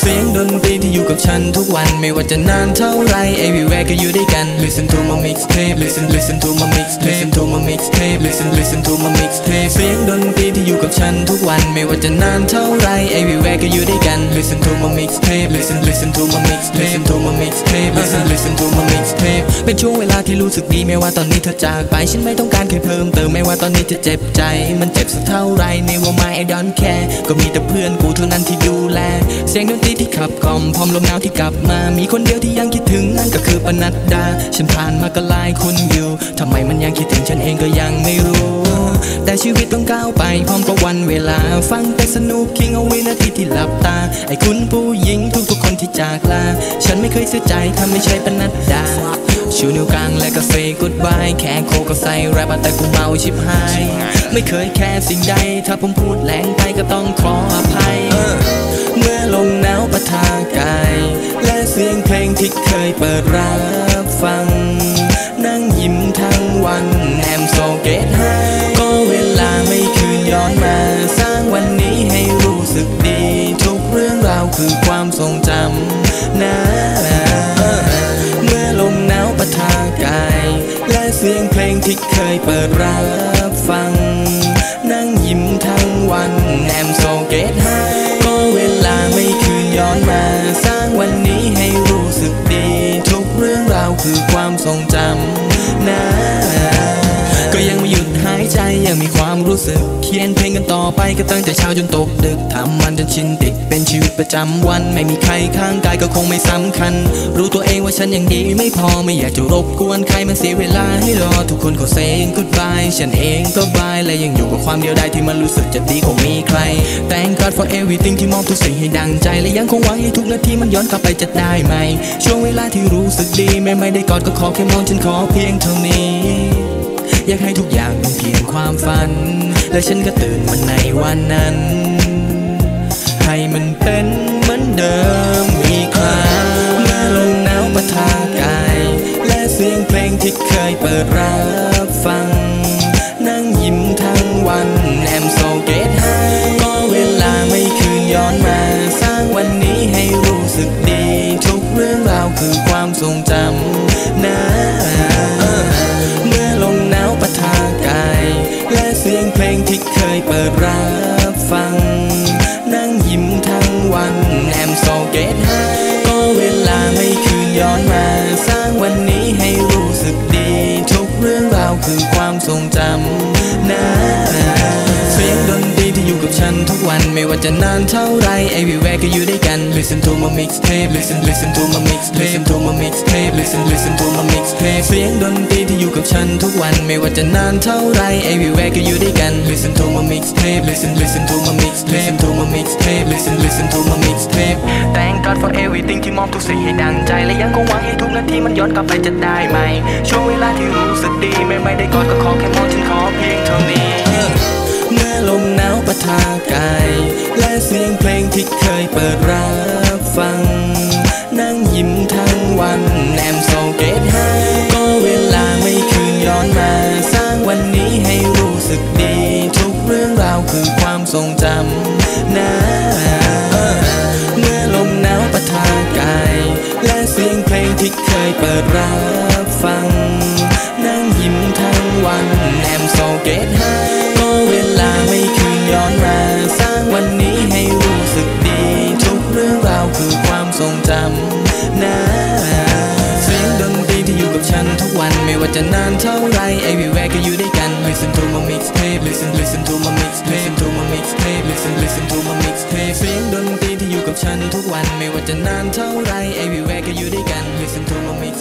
เสียงดนตรีที่อยู่กับฉันทุกวันไม่ว่าจะนานเท่าไร everywhere ก็อยู่ด้วยกัน listen to my mixtape listen listen to my mixtape listen to my mixtape listen listen to my mixtape เสียงดนตรีที่อยู่กับฉันทุกวันไม่ว่าจะนานเท่าไร everywhere ก็อยู่ด้วยกัน listen to my mixtape listen listen to my mixtape listen to my mixtape เป็นช่วงเวลาที่รู้สึกดีแม้ว่าตอนนี้เธอจากไป ฉันไม่ต้องการใครเพิ่มเติมแม้ว่าตอนนี้จะเจ็บใจ มันเจ็บสักเท่าไรในวงไม้ I don't care ก็มีแต่เพื่อนกูเท่านั้นที่ดูแล เสียงดนตรีที่ขับกล่อมพร้อมลมหนาวที่กลับมา มีคนเดียวที่ยังคิดถึงนั่นก็คือปนัดดา ฉันผ่านมาก็หลายคนอยู่ทำไมมันยังคิดถึงฉันเองก็ยังไม่รู้ แต่ชีวิตต้องก้าวไปพร้อมกับวันเวลา ฟังแต่สนุกคิงเอาวินาทีที่หลับตา ไอ้คุณผู้หญิงทุกๆคนที่จากลา ฉันไม่เคยเสียใจถ้าไม่ใช่ปนัดดา ชูนิ้วกลางและก็เซย์กูดบายแค่โคก็ใส่แรปแต่กูเมาชิบหาย ไม่เคยแค่สิ่งใด ถ้าผมพูดแรงไปก็ต้องขออภัย เมื่อลมหนาวปะทากาย และเสียงเพลงที่เคยเปิดรับฟัง นั่งยิ้มทั้งวันแอมโซเกต เพลงที่เคยเปิดรับฟัง นั่งยิ้มทั้งวันแอมโซเกตให้ก็เวลาไม่คืนย้อนมา สร้างวันนี้ให้รู้สึกดี ทุกเรื่องราวคือความทรงจำ รู้สึก เขียนเพลงกันต่อไปก็ตั้งแต่เช้าจนตกดึกทำมันจนชินติดเป็นชีวิตประจำวัน ไม่มีใครข้างกายก็คงไม่สำคัญ รู้ตัวเองว่าฉันยังดีไม่พอไม่อยากจะรบกวนใครมันเสียเวลาให้รอ ทุกคนขอเซงกูดบายฉันเองก็บายและยังอยู่กับความเดียวดายที่มันรู้สึกจะดีกว่ามีใคร Thank God for everything ที่มอบทุกสิ่งให้ดังใจ และยังคงหวังให้ทุกนาทีมันย้อนกลับไปจะได้ไหม ช่วงเวลาที่รู้สึกดีแม้ไม่ได้กอดก็ขอแค่มองฉันขอเพียงเท่านี้ อยากให้ทุกอย่างเป็นเพียงความฝัน และฉันก็ตื่นมาในวันนั้น ให้มันเป็นเหมือนเดิมอีกครั้งเมื่อลมหนาวปะทากาย และเสียงเพลงที่เคยเปิดรับฟัง เกตไฮก็เวลาไม่คืนย้อนมา สร้างวันนี้ให้รู้สึกดี ทุกเรื่องราวคือความทรงจำนะเสียงดนตรีที่อยู่กับฉันทุกวันไม่ว่าจะนานเท่าไร everywhere ก็อยู่ด้วยกัน listen to my mixtape listen listen to my mixtape listen to my mixtape listen listen to my mixtape เสียงดนตรีที่อยู่กับฉันทุกวันไม่ว่าจะนานเท่าไร everywhere ก็อยู่ด้วยกัน listen to my mixtape listen listen God for everything ที่มอบทุกสิ่งให้ดังใจ และยังคงหวังให้ทุกนาทีมันย้อนกลับไปจะได้ไหม ช่วงเวลาที่รู้สึกดี ไม่ไม่ได้กอดก็ขอแค่มองฉันขอเพียงเท่านี้ เมื่อลมหนาวปะทา รับฟัง นั่งยิ้มทั้งวันแอมโซเกตให้ก็เวลาไม่คืนย้อนมาสร้างวันนี้ให้รู้สึกดี ทุกเรื่องราวคือความทรงจำนะเสียงดนตรีที่อยู่กับฉันทุกวันไม่ว่าจะนานเท่าไร everywhere ก็อยู่ด้วยกัน listen to my mixtape listen listen to my mixtape listen to my mixtape listen listen to my mixtape เสียงดนตรีที่อยู่กับฉันทุกวันไม่ว่าจะนานเท่าไร everywhere ก็อยู่ด้วยกัน listen to my mix